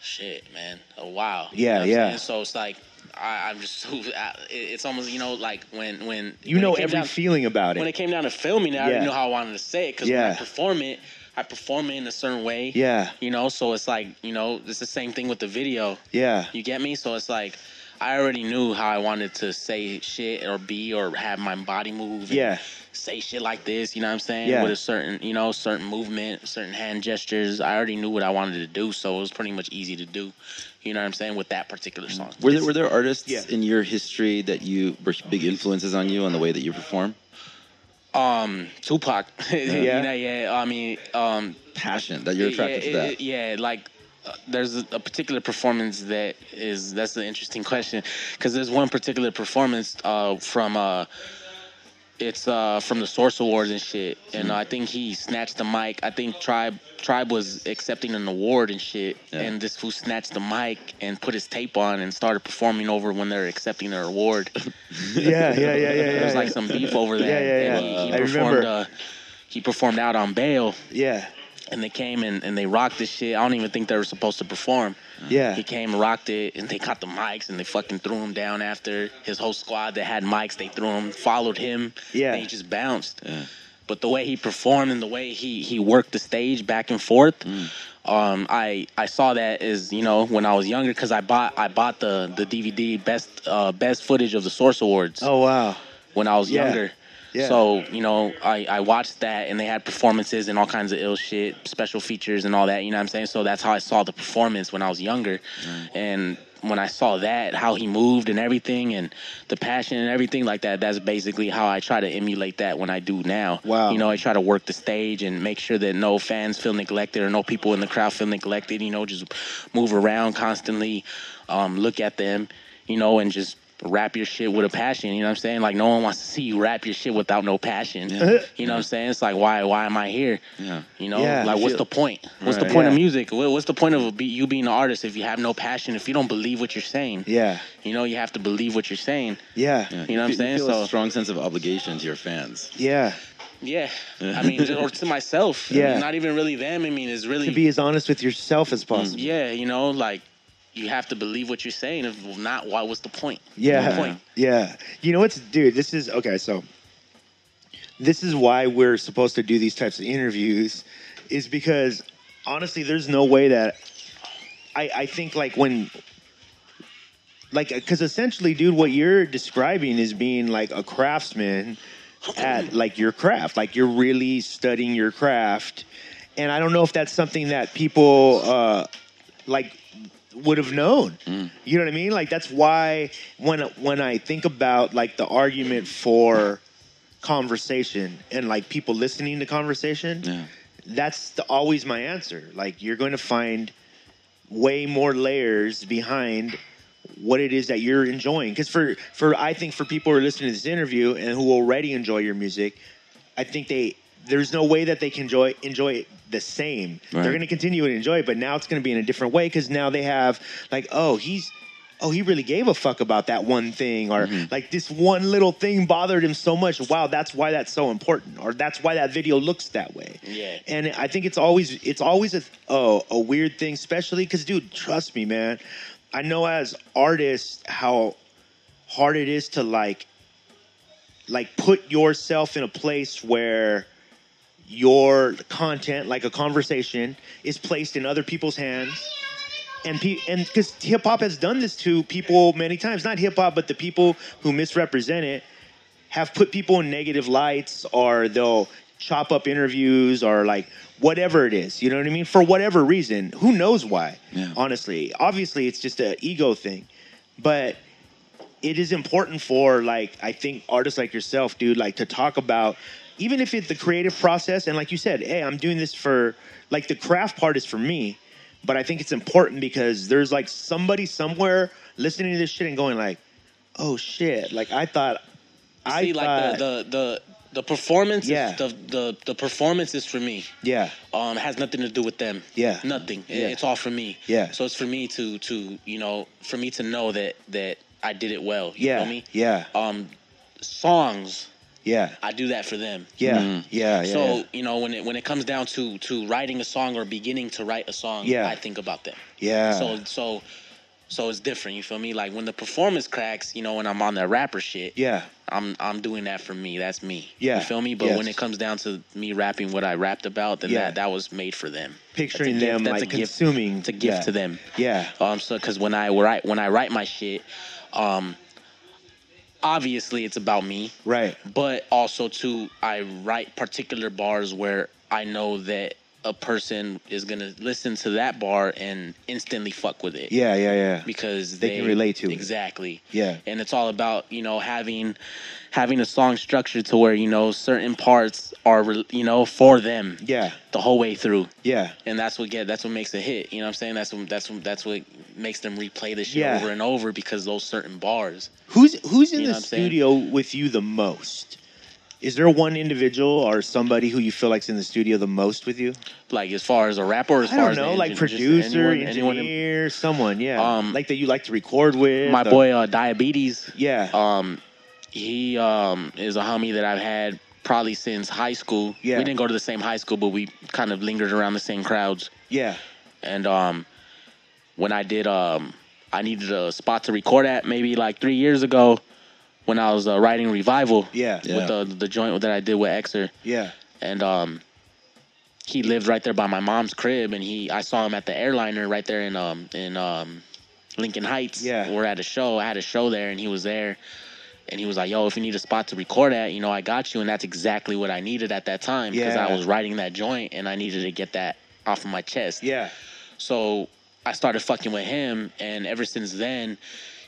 shit, man, a while.
Yeah,
you know
yeah.
saying? So it's like I, I'm just so. I, it's almost you know like when when
You
when
know every
down-
feeling about it.
when it came down to filming it, I
Yeah.
didn't know how I wanted to say it because when I perform it, I perform it in a certain way.
Yeah.
You know, so it's like you know, it's the same thing with the video.
Yeah.
You get me? So it's like I already knew how I wanted to say shit or be or have my body move.
Yeah.
Say shit like this, you know what I'm saying?
Yeah.
With a certain, you know, certain movement, certain hand gestures. I already knew what I wanted to do, so it was pretty much easy to do. You know what I'm saying? With that particular song.
Were there, were there artists
Yeah.
in your history that you were big influences on you on the way that you perform?
Um, Tupac.
Yeah.
you know, yeah. I mean, um,
Passion that you're attracted
yeah,
to that.
yeah, like uh, there's a, a particular performance that is that's an interesting question because there's one particular performance uh, from uh, it's uh, from the Source Awards and shit, and
Hmm.
I think he snatched the mic. I think Tribe Tribe was accepting an award and shit,
Yeah.
and this fool snatched the mic and put his tape on and started performing over when they're accepting their award.
Yeah, yeah, yeah, yeah. yeah
There was like
yeah.
some beef over that.
Yeah, yeah,
and
yeah.
he, he
I
performed.
remember.
Uh, he performed out on bail
Yeah.
And they came and, and they rocked this shit. I don't even think they were supposed to perform.
Yeah.
He came, and rocked it, and they got the mics and they fucking threw him down after his whole squad that had mics. They threw him, followed him.
Yeah.
And he just bounced.
Yeah.
But the way he performed and the way he he worked the stage back and forth,
Mm.
um, I I saw that as you know when I was younger because I bought I bought the the DVD best uh, best footage of the Source Awards
Oh wow.
when I was
Yeah.
younger.
Yeah.
So, you know, I, I watched that and they had performances and all kinds of ill shit, special features and all that, you know what I'm saying? So that's how I saw the performance when I was younger. And when I saw that, how he moved and everything and the passion and everything like that, that's basically how I try to emulate that when I do now.
Wow.
You know, I try to work the stage and make sure that no fans feel neglected or no people in the crowd feel neglected, you know, just move around constantly, um, look at them, you know, and just rap your shit with a passion. You know what I'm saying? Like no one wants to see you rap your shit without no passion. You know what I'm saying? It's like why why am I here?
Yeah.
You know,
Yeah.
like what's the point? What's the
Right.
point of music? What's the point of you being an artist if you have no passion? If you don't believe what you're saying?
Yeah.
You know, you have to believe what you're saying.
Yeah.
Yeah.
You know what I'm
fe-
saying?
feel
So-
a strong sense of obligation to your fans.
Yeah.
Yeah. I mean, or to myself. I
Yeah.
mean, not even really them. I mean, it's really
To be as honest with yourself as possible.
yeah. You know, like you have to believe what you're saying. If not, why? was the point?
Yeah.
No point.
Yeah. You know what's dude, this is okay, so this is why we're supposed to do these types of interviews, is because honestly, there's no way that I I think like when like because essentially, dude, what you're describing is being like a craftsman at like your craft, like you're really studying your craft, and I don't know if that's something that people uh like would have known. Mm. You know what I mean? Like that's why when when I think about like the argument for conversation and like people listening to conversation,
Yeah.
that's the, always my answer. Like you're going to find way more layers behind what it is that you're enjoying. Because for for I think for people who are listening to this interview and who already enjoy your music, I think they there's no way that they can enjoy enjoy it the same.
Right.
They're going to continue to enjoy it, but now it's going to be in a different way because now they have like, oh, he's. Oh, he really gave a fuck about that one thing, or mm-hmm. like this one little thing bothered him so much. Wow, that's why that's so important, or that's why that video looks that way.
Yeah.
And I think it's always it's always a oh, a weird thing, especially because, dude, trust me, man. I know as artists how hard it is to like like put yourself in a place where your content, like a conversation, is placed in other people's hands. And pe- and because hip hop has done this to people many times, not hip hop, but the people who misrepresent it have put people in negative lights, or they'll chop up interviews, or like whatever it is. You know what I mean? For whatever reason, who knows why?
Yeah.
Honestly, obviously, it's just an ego thing, but it is important for like I think artists like yourself, dude, like to talk about even if it's the creative process and like you said, hey, I'm doing this for like the craft part is for me, but I think it's important because there's like somebody somewhere listening to this shit and going like, oh shit, like I thought, I
See,
thought,
like the the the, the performance.
Yeah.
Is, the, the the performance is for me.
yeah,
Um, has nothing to do with them.
Yeah.
Nothing.
Yeah.
It's all for me.
Yeah.
So it's for me to to you know for me to know that that I did it well. You
yeah,
feel me?
yeah,
Um, songs.
Yeah,
I do that for them.
yeah,
Mhm.
yeah, yeah.
So you know when it when it comes down to to writing a song or beginning to write a song,
Yeah.
I think about them.
yeah,
So so so it's different. You feel me? Like when the performance cracks, you know, when I'm on that rapper shit,
yeah,
I'm I'm doing that for me. That's me.
Yeah.
You feel me? But
Yes.
when it comes down to me rapping what I rapped about, then
Yeah.
that that was made for them.
picturing
That's a gift-
them
that's
like
a gift-
consuming.
It's a gift
yeah.
to them.
Yeah,
Um. So because when I write when I write my shit, um, obviously it's about me,
right,
but also too I write particular bars where I know that a person is gonna listen to that bar and instantly fuck with it
yeah, yeah, yeah,
because
They can relate to it.
exactly
Yeah.
and it's all about you know having having a song structured to where you know certain parts are you know for them
yeah,
the whole way through
yeah.
and that's what get that's what makes a hit you know what i'm saying that's what that's what that's what makes them replay the shit
Yeah.
over and over because those certain bars
Who's who's in
You know
the studio with you the most? Is there one individual or somebody who you feel like's in the studio the most with you?
like as far as a rapper or as
I
far
don't
as
know,
the
like
engine-
producer,
anyone- anyone in-
engineer, someone, yeah,
Um,
like that you like to record with.
my
or-
boy uh, diabetes
yeah,
um he um is a homie that i've had probably since high school
Yeah.
we didn't go to the same high school but we kind of lingered around the same crowds
yeah,
and um when i did um i needed a spot to record at maybe like three years ago when i was uh, writing revival
yeah,
Yeah.
with the the joint that i did with exer
yeah,
and um he lived right there by my mom's crib and he i saw him at the airliner right there in um in um lincoln heights.
Yeah.
we're at a show i had a show there and he was there and he was like yo if you need a spot to record at you know i got you. And that's exactly what i needed at that time because
Yeah.
i was writing that joint and i needed to get that off of my chest.
Yeah,
so I started fucking with him, and ever since then,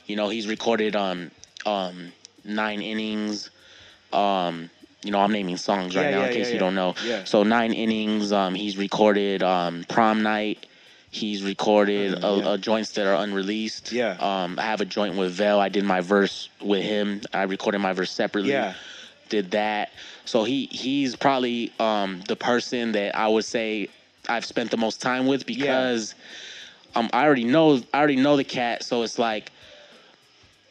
you know, he's recorded um um nine innings. Um, you know, I'm naming songs right
Yeah,
now
yeah,
in case
yeah,
you don't know. So nine innings. Um, he's recorded um prom night. He's recorded a,
yeah.
a joints that are unreleased.
Yeah.
Um, I have a joint with Vel. I did my verse with him. I recorded my verse separately
yeah,
did that. So he he's probably um the person that I would say I've spent the most time with because um I already know I already know the cat, so it's like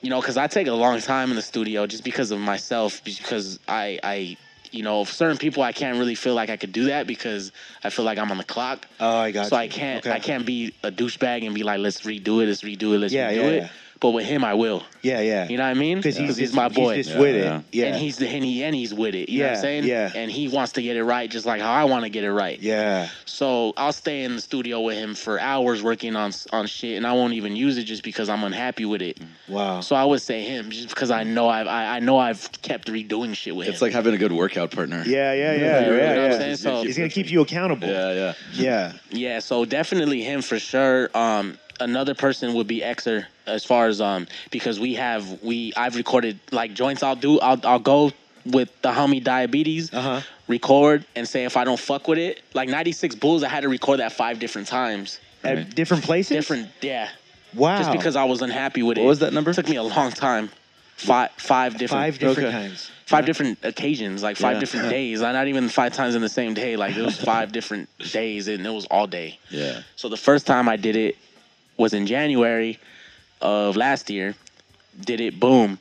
you know, because I take a long time in the studio just because of myself, because I I you know certain people I can't really feel like I could do that because I feel like I'm on the clock.
Oh, I got
so
you.
I can't
Okay.
I can't be a douchebag and be like let's redo it, let's redo it, let's
Yeah,
redo
yeah,
it.
yeah.
But with him I will.
Yeah, yeah.
You know what I mean?
because he's,
he's my boy.
He's just
Yeah,
with
yeah.
it. Yeah,
And he's the and, he, and he's with it. You know what
Yeah,
I'm saying?
yeah.
And he wants to get it right just like how I want to get it right.
yeah,
So I'll stay in the studio with him for hours working on on shit, and I won't even use it just because I'm unhappy with it.
wow.
So I would say him just because I know I've I, I know I've kept redoing shit with
It's
him.
It's like having a good workout partner.
yeah, yeah, yeah,
You
yeah,
know what I'm
yeah.
saying? So-
he's gonna keep you accountable.
Yeah, yeah.
yeah.
Yeah, so definitely him for sure. Um, another person would be Xer as far as um because we have we I've recorded like joints. I'll do I'll I'll go with the homie diabetes.
Uh-huh.
Record and say if I don't fuck with it, like 96 Bulls, I had to record that five different times.
At different places.
Different, yeah.
Wow.
Just because I was unhappy with it.
What was that number?
took me a long time. Five, five different,
five different
Okay.
times.
five different occasions, like five
Yeah.
different days. Like, Not even five times in the same day. Like it was five different days, and it was all day.
Yeah.
So the first time I did it was in January of last year. Did it, boom.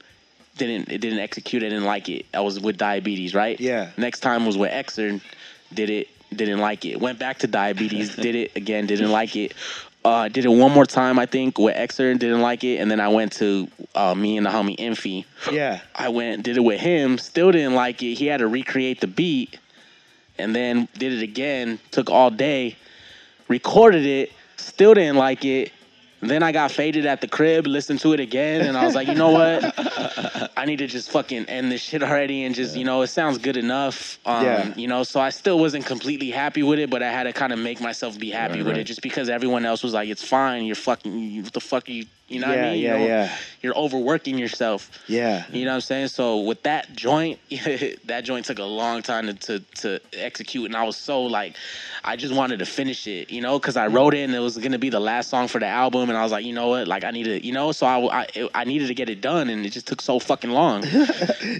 Didn't it didn't execute? I didn't like it. I was with diabetes, right?
Yeah.
Next time was with Xer. Did it? Didn't like it. Went back to diabetes. did it again. Didn't like it. Uh, did it one more time, I think, with Xer. Didn't like it, and then I went to uh, me and the homie Infi.
Yeah.
I went did it with him. Still didn't like it. He had to recreate the beat, and then did it again. Took all day, recorded it. Still didn't like it. Then I got faded at the crib, listened to it again, and I was like, you know what? I need to just fucking end this shit already and just, you know, it sounds good enough. Um,
Yeah.
You know, so I still wasn't completely happy with it, but I had to kind of make myself be happy
Right,
with
right.
it just because everyone else was like, it's fine. You're fucking, you, what the fuck are you, you know what I mean? You
yeah,
know,
yeah.
You're overworking yourself.
Yeah.
You know what I'm saying? So with that joint, that joint took a long time to, to, to execute, and I was so like, I just wanted to finish it, you know, because I wrote it and it was gonna be the last song for the album, and I was like, you know what, like I need to, you know, so I, I, I needed to get it done, and it just took so fucking long.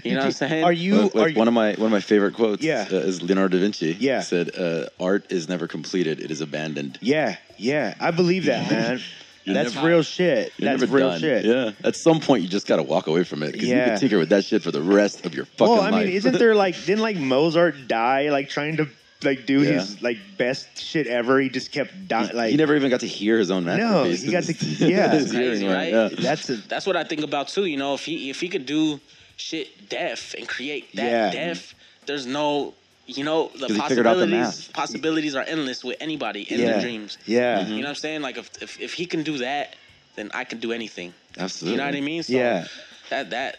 you know what I'm saying?
Are you?
Like,
Are you?
one of my one of my favorite quotes
Yeah.
uh, is Leonardo da Vinci.
Yeah.
Said, uh, "Art is never completed; it is abandoned."
yeah, yeah. I believe that, man.
You're
That's
never-
real shit. That's real
done.
shit.
Yeah. At some point, you just gotta walk away from it because you
Yeah.
can tinker with that shit for the rest of your fucking life.
Well, I
life.
mean, isn't there like didn't like Mozart die like trying to like do
Yeah.
his like best shit ever? He just kept dying. Like
he never even got to hear his own
No, he got to-
His
yeah.
hearing,
Crazy, right?
Yeah.
that's a
That's what I think about too. You know, if he if he could do shit deaf and create that
Yeah.
deaf, there's no, you know, the
he out the
possibilities possibilities are endless with anybody in
yeah,
their dreams.
Yeah,
You mm-hmm. know what I'm saying? Like if, if if he can do that, then I can do anything.
Absolutely.
You know what I mean? So
Yeah.
That that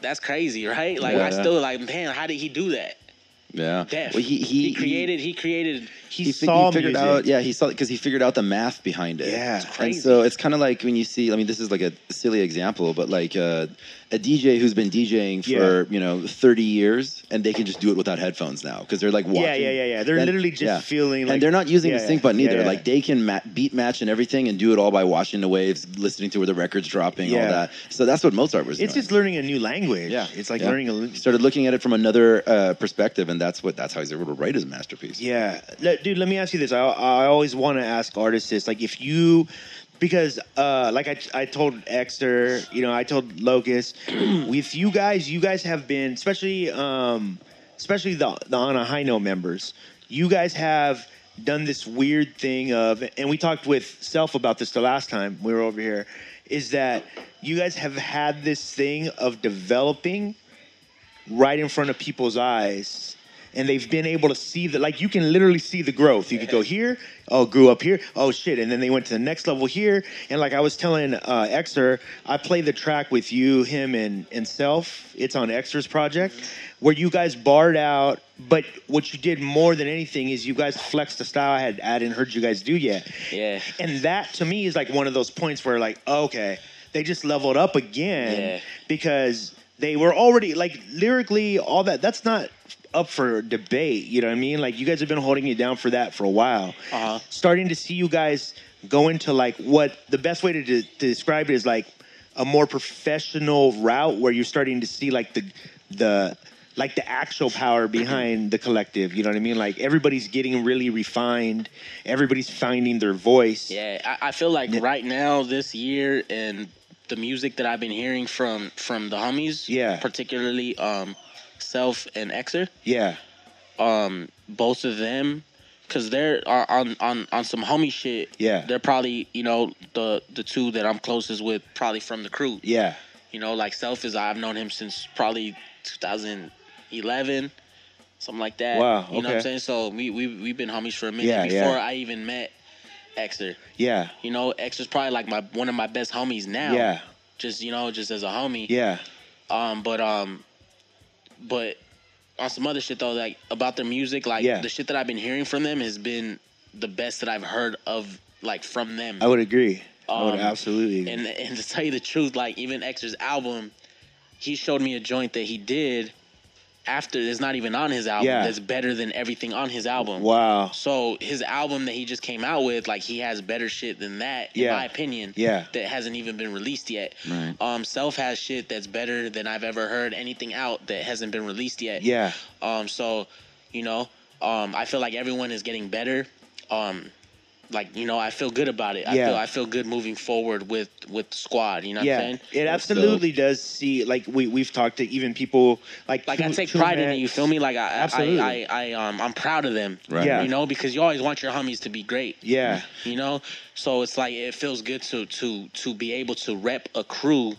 that's crazy, right? Like
Yeah,
I still like, man, how did he do that?
Yeah.
Deaf.
Well, he, he,
he created. He created.
He,
he,
saw
he figured
music.
out yeah he saw because he figured out the math behind it
Yeah. It's
and so it's kind of like when you see i mean this is like a silly example but like uh, a dj who's been djing for you know 30 years and they can just do it without headphones now because they're like watching
Yeah, yeah, yeah, yeah. They're
And-
literally just feeling like
and they're not using
Yeah,
the sync button either
Yeah, yeah.
like they can ma- beat match and everything and do it all by watching the waves listening to where the record's dropping
Yeah.
all that so that's what mozart was
It's
doing.
just learning a new language.
yeah
it's like
yeah.
learning a.
he started looking at it from another uh, perspective and that's what that's how he's able to write his masterpiece
Yeah, dude. Let me ask you this. I, I always want to ask artists this. Like, if you, because, uh, like I, I told Exter, you know, I told Locust, with you guys, you guys have been, especially, um, especially the the on a high note members, you guys have done this weird thing of, and we talked with Self about this the last time we were over here, is that you guys have had this thing of developing right in front of people's eyes and they've been able to see that like you can literally see the growth. You could go here oh grew up here oh shit and then they went to the next level here. And like i was telling uh exer i played the track with you him and and self. It's on exer's project where you guys barred out but what you did more than anything is you guys flexed the style i had i hadn't heard you guys do yet.
Yeah.
and that to me is like one of those points where like okay they just leveled up again
Yeah.
because they were already like lyrically all that that's not up for debate you know what i mean? Like you guys have been holding it down for that for a while.
Uh-huh.
starting to see you guys go into like what the best way to, de- to describe it is like a more professional route where you're starting to see like the the like the actual power behind the collective you know what i mean? Like everybody's getting really refined. Everybody's finding their voice.
Yeah, I, I feel like right now this year and the music that I've been hearing from from the homies,
Yeah.
particularly um, Self and Exer,
yeah
um, both of them Cause they're uh, on on on some homie shit.
Yeah.
they're probably you know the the two that I'm closest with, probably from the crew.
Yeah.
You know, like Self is I've known him since probably 2011, something like that.
Wow,
You know what. I'm saying? So we we we've been homies for a minute
Yeah,
before
yeah.
I even met Exer.
Yeah.
You know, Exer's probably like my one of my best homies now.
Yeah.
Just you know, just as a homie.
Yeah.
Um, but um, but on some other shit though, like about their music, like
Yeah.
the shit that I've been hearing from them has been the best that I've heard of, like from them.
I would agree. I would
Um,
absolutely. Agree.
And and to tell you the truth, like even X's album, he showed me a joint that he did after it's not even on his album.
Yeah.
That's better than everything on his album.
wow.
So his album that he just came out with, like he has better shit than that, in
Yeah.
my opinion.
Yeah.
That hasn't even been released yet.
Right.
Um, Self has shit that's better than I've ever heard anything out that hasn't been released yet.
Yeah.
Um, so, you know, um, I feel like everyone is getting better. Um, like you know, I feel good about it. I
Yeah.
feel I feel good moving forward with with the squad. You know what I'm saying?
it absolutely does see like we we've talked to even people like
Like I take
Two
pride in it. You feel me? Like I,
Absolutely.
I, I, I, um, I'm proud of them.
Right.
Yeah.
You know, because you always want your homies to be great.
Yeah,
You know, so it's like it feels good to to to be able to rep a crew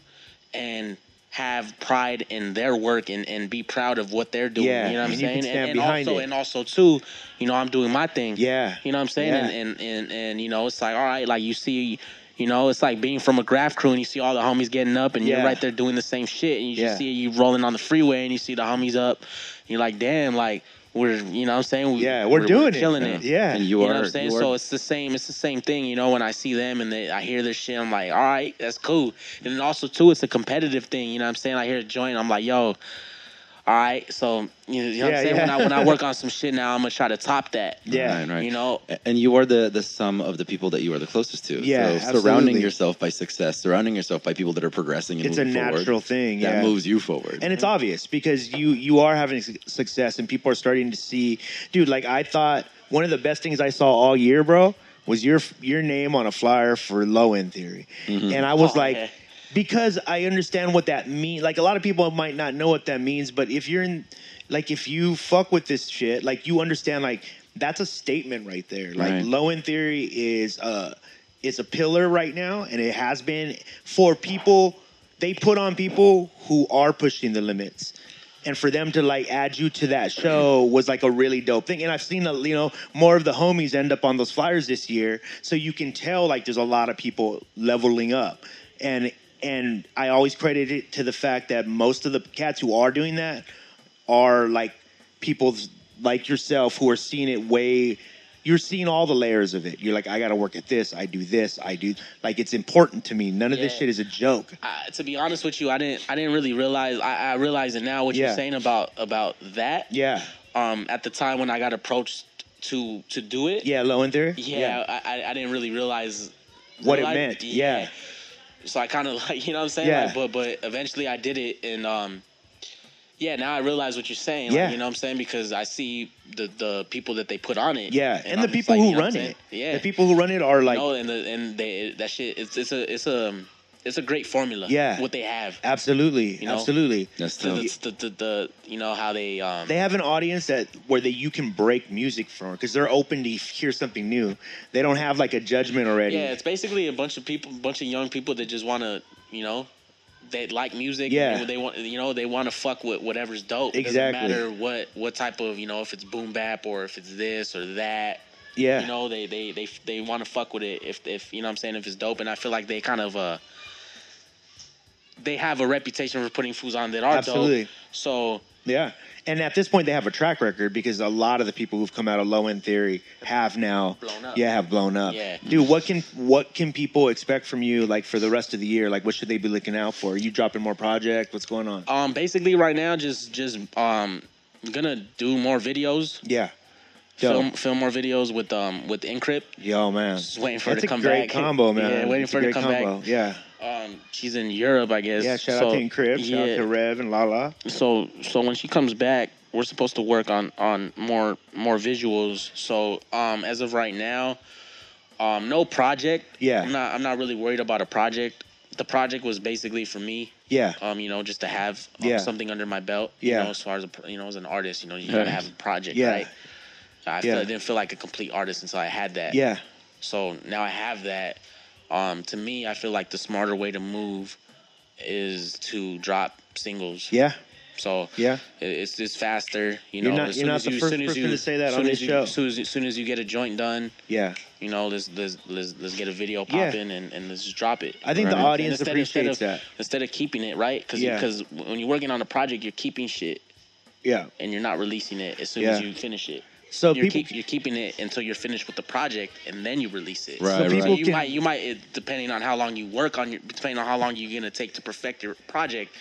and have pride in their work and, and be proud of what they're doing.
Yeah,
you know what I'm
and you can
saying?
stand
and, and
behind
also
it.
and also too, you know, I'm doing my thing.
Yeah.
You know what I'm saying?
Yeah.
And, and and and you know, it's like all right, like you see. You know, it's like being from a graph crew and you see all the homies getting up and
Yeah.
you're right there doing the same shit and you just see you rolling on the freeway and you see the homies up. You're like, damn, like we're, you know what I'm saying? We,
Yeah, we're doing it.
killing
Yeah.
it.
Yeah.
And
You,
you,
know
are.
what I'm saying? So it's the same. It's the same thing. You know, when I see them and they, I hear their shit, I'm like, all right, that's cool. And then also too, it's a competitive thing. You know what I'm saying? I hear a joint, I'm like, yo, all right. So you know, you know what I'm saying? When. I when I work on some shit now, I'm gonna try to top that.
Yeah.
Right, right.
You know,
And you are the the sum of the people that you are the closest to.
Yeah,
so surrounding yourself by success, surrounding yourself by people that are progressing and
it's a
moving forward,
natural thing.
that moves you forward.
and it's obvious because you you are having success and people are starting to see dude like i thought one of the best things i saw all year bro was your your name on a flyer for low end theory mm-hmm. and i was
Oh,
like
yeah.
Because i understand what that means like a lot of people might not know what that means but if you're in like if you fuck with this shit like you understand like that's a statement right there. Like
Right.
low end theory is uh is a pillar right now and it has been for people they put on people who are pushing the limits. And for them to like add you to that show was like a really dope thing. And i've seen uh, you know more of the homies end up on those flyers this year. So you can tell like there's a lot of people leveling up. And and i always credit it to the fact that most of the cats who are doing that are like people like yourself who are seeing it way you're seeing all the layers of it you're like i gotta work at this i do this i do like it's important to me none of this shit is a joke
I, to be honest with you, I didn't I didn't really realize. I, I realize it now. What
Yeah.
you're saying about about that.
yeah
Um, at the time when I got approached to to do it.
yeah low end theory
Yeah, I, I I didn't really realize
What it
realize-
meant, yeah.
So I kind of like you know what I'm saying.
Yeah.
Like, but but eventually I did it, and um, yeah. Now I realize what you're saying.
Yeah.
Like, you know what I'm saying because I see the the people that they put on it.
yeah and, the people
like,
who
you know
run it
Yeah.
the people who run it are like
no, and the and they that shit. It's it's a it's a it's a great formula.
Yeah.
What they have.
absolutely
You know?
absolutely
That's
The,
tough.
the, the, the, you know how they um
they have an audience that where they you can break music from because they're open to hear something new they don't have like a judgment already
Yeah, it's basically a bunch of people, a bunch of young people that just want to, you know, they like music.
Yeah.
and they want, you know, they want to fuck with whatever's dope. It
Exactly.
doesn't matter what what type of, you know, if it's boom bap or if it's this or that.
yeah
You know, they they they they want to fuck with it if if you know what I'm saying if it's dope. And I feel like they kind of uh they have a reputation for putting foods on that are
Absolutely.
dope. So
Yeah. And at this point, they have a track record because a lot of the people who've come out of Low End Theory have now,
Blown up.
yeah, have blown up.
Yeah.
dude, what can what can people expect from you like for the rest of the year? Like, what should they be looking out for? Are you dropping more project? What's going on?
um basically right now just just um gonna do more videos.
Yeah, Dope.
Film film more videos with um with Encrypt.
yo, man,
Just waiting for
That's
to
a
come
great
back.
combo, man.
Yeah, waiting
It's
for
a
her to
great
come
combo.
back.
Yeah,
Um, she's in Europe, I guess.
yeah. Shout
so,
out to Encrypt. Shout
yeah.
out to Rev and Lala.
So so when she comes back, we're supposed to work on on more more visuals. So um, as of right now, um, no project.
Yeah.
I'm not I'm not really worried about a project. The project was basically for me.
Yeah,
Um, you know, just to have um,
Yeah.
something under my belt.
Yeah.
You know, as far as a, you know, as an artist, you know, you gotta have a project,
Yeah.
right? I,
Yeah.
feel, I didn't feel like a complete artist until I had that.
Yeah.
So now I have that. Um, to me, I feel like the smarter way to move is to drop singles.
Yeah.
So
Yeah.
it's it's faster. You
You're
know,
not-
as
you're
soon as
the
you-
first
soon as you-
to say that
soon
on
as
this
you-
show.
Soon as, soon as you get a joint done,
Yeah.
you know, let's let's let's, let's get a video
Yeah.
popping and, and let's just drop it.
I think the audience
Instead-
appreciates
instead of,
that.
Instead of keeping it right, because
Yeah.
because when you're working on a project, you're keeping shit
Yeah.
and you're not releasing it as soon
Yeah.
as you finish it.
So
you're,
people-
keep, you're keeping it until you're finished with the project, and then you release it.
Right,
So
right.
you
can-
might you might depending on how long you work on your depending on how long you're gonna take to perfect your project,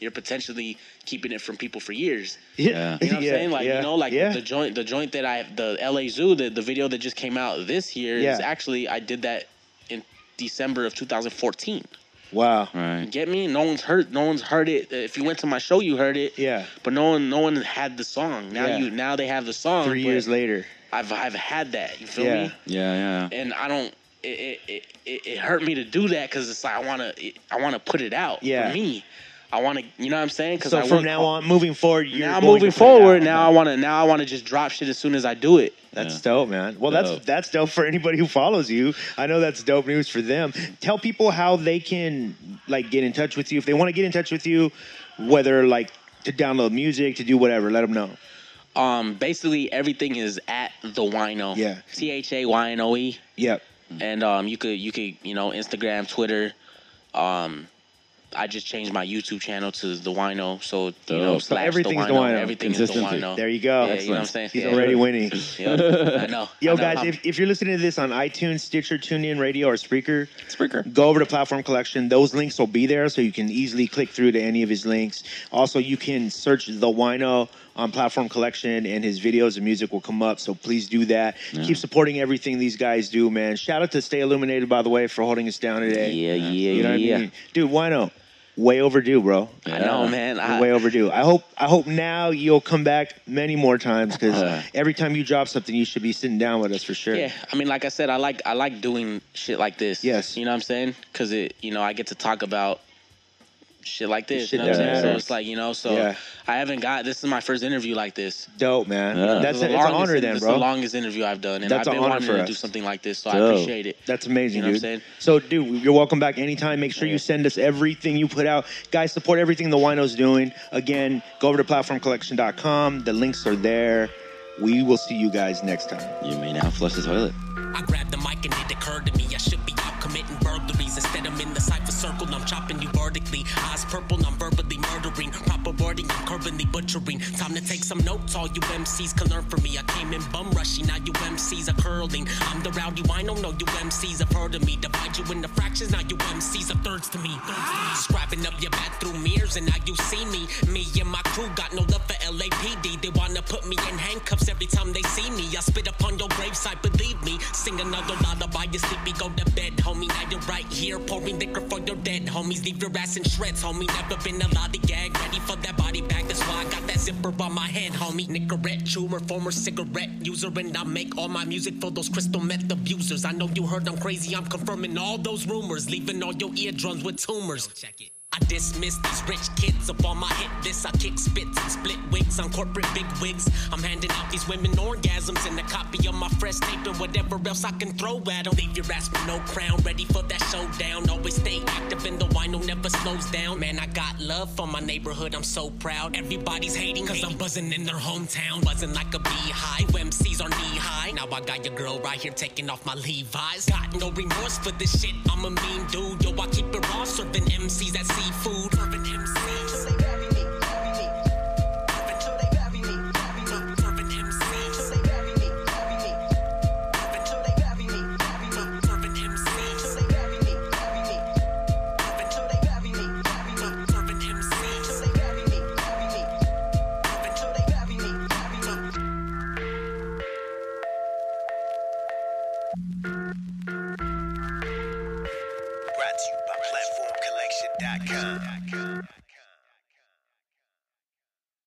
you're potentially keeping it from people for years.
Yeah.
You know what I'm
Yeah,
saying? Like
yeah,
you know, like
yeah.
the joint the joint that I the LA Zoo, the, the video that just came out this year is actually I did that in December of 2014.
Wow.
Right.
You get me? No one's heard no one's heard it. Uh, if you went to my show you heard it.
Yeah.
But no one no one had the song. Now
Yeah.
you now they have the song.
Three years later.
I've I've had that. You feel
Yeah.
me?
Yeah, yeah.
and I don't. It it, it, it, it hurt me to do that because it's like I wanna I wanna put it out
Yeah.
for me. I wanna you know what I'm saying? Because
So
I
from
work
now on, moving forward, you're
now
going
moving
to put it out.
forward, now I wanna now I wanna just drop shit as soon as I do it.
That's
Yeah.
dope, man. Well, that's that's dope for anybody who follows you. I know that's dope news for them. Tell people how they can like get in touch with you if they want to get in touch with you, whether like to download music, to do whatever. Let them know.
Um, basically everything is at the Wino.
Yeah.
T H A Y N O E.
Yep.
and um, you could you could you know Instagram, Twitter. Um, I just changed my YouTube channel to the Wino, so you oh, know
Dope. So
slash
everything's
the
The
Wino.
Wino.
Everything is the. Wino.
There you go.
Yeah, you know what I'm saying?
He's
Yeah.
already winning.
Yep. I know.
Yo,
I know.
guys, if, if you're listening to this on iTunes, Stitcher, TuneIn Radio, or Spreaker,
Spreaker.
go over to Platform Collection. Those links will be there, so you can easily click through to any of his links. Also, you can search the Wino on Platform Collection, and his videos and music will come up. So please do that. Keep supporting everything these guys do, man. Shout out to Stay Illuminated, by the way, for holding us down today.
Yeah, yeah,
You know what
yeah.
I mean, dude? Wino, way overdue, bro.
I know, man. I,
way overdue. I hope I hope now you'll come back many more times because
Uh.
every time you drop something, you should be sitting down with us for sure.
yeah, I mean, like I said, I like I like doing shit like this.
Yes.
you know what I'm saying? Because it, you know, I get to talk about shit like this.
Shit
you know what I'm saying? So it's like you know, so
Yeah.
I haven't got. This is my first interview like this.
Dope, man.
Yeah.
That's a,
the
it's an
longest-
honor then, bro.
is the longest interview I've done, and
That's
I've
an
been
honor
wanting
for
to
us.
do something like this, so I appreciate it.
That's amazing,
You know what I'm
dude.
saying?
So, dude, you're welcome back anytime. Make sure you send us everything you put out. Guys, support everything the Wino's doing. Again, go over to platformcollection.com. The links are there. We will see you guys next time.
You may now flush the toilet.
I grabbed the mic and it occurred to me I should be I'm in the cipher circle, I'm chopping you vertically. Eyes purple, I'm verbally murdering. Wording, I'm butchering. Time to take some notes, all you MCs can learn from me. I came in bum rushing, now you MCs are curling. I'm the rowdy wino, no, you MCs have heard of me. Divide you into fractions, now you MCs are thirds to me. Scrapping up your bathroom mirrors, and now you see me. Me and my crew got no love for LAPD. They wanna put me in handcuffs every time they see me. I spit upon your gravesite, believe me. Sing another lullaby, you sleepy, go to bed, homie. Now you're right here, pouring liquor for your dead homies. Leave your ass in shreds, homie. Never been a lollygag, ready for that body bag. That's why I got that zipper on my head, homie. Nicorette chewer, former cigarette user, and I make all my music for those crystal meth abusers. I know you heard I'm crazy, I'm confirming all those rumors, leaving all your eardrums with tumors. Check it. I dismiss these rich kids up on my hit list. I kick spits and split wigs on corporate big wigs. I'm handing out these women orgasms and a copy of my fresh tape and whatever else I can throw at 'em. Leave your ass with no crown, ready for that showdown. Always stay active and the wino never slows down. Man, I got love for my neighborhood, I'm so proud. Everybody's hating cause I'm buzzing in their hometown. Buzzing like a beehive, MCs are knee. Now I got your girl right here taking off my Levi's. Got no remorse for this shit, I'm a mean dude. Yo, I keep it raw, serving MCs that seafood. Serving MCs.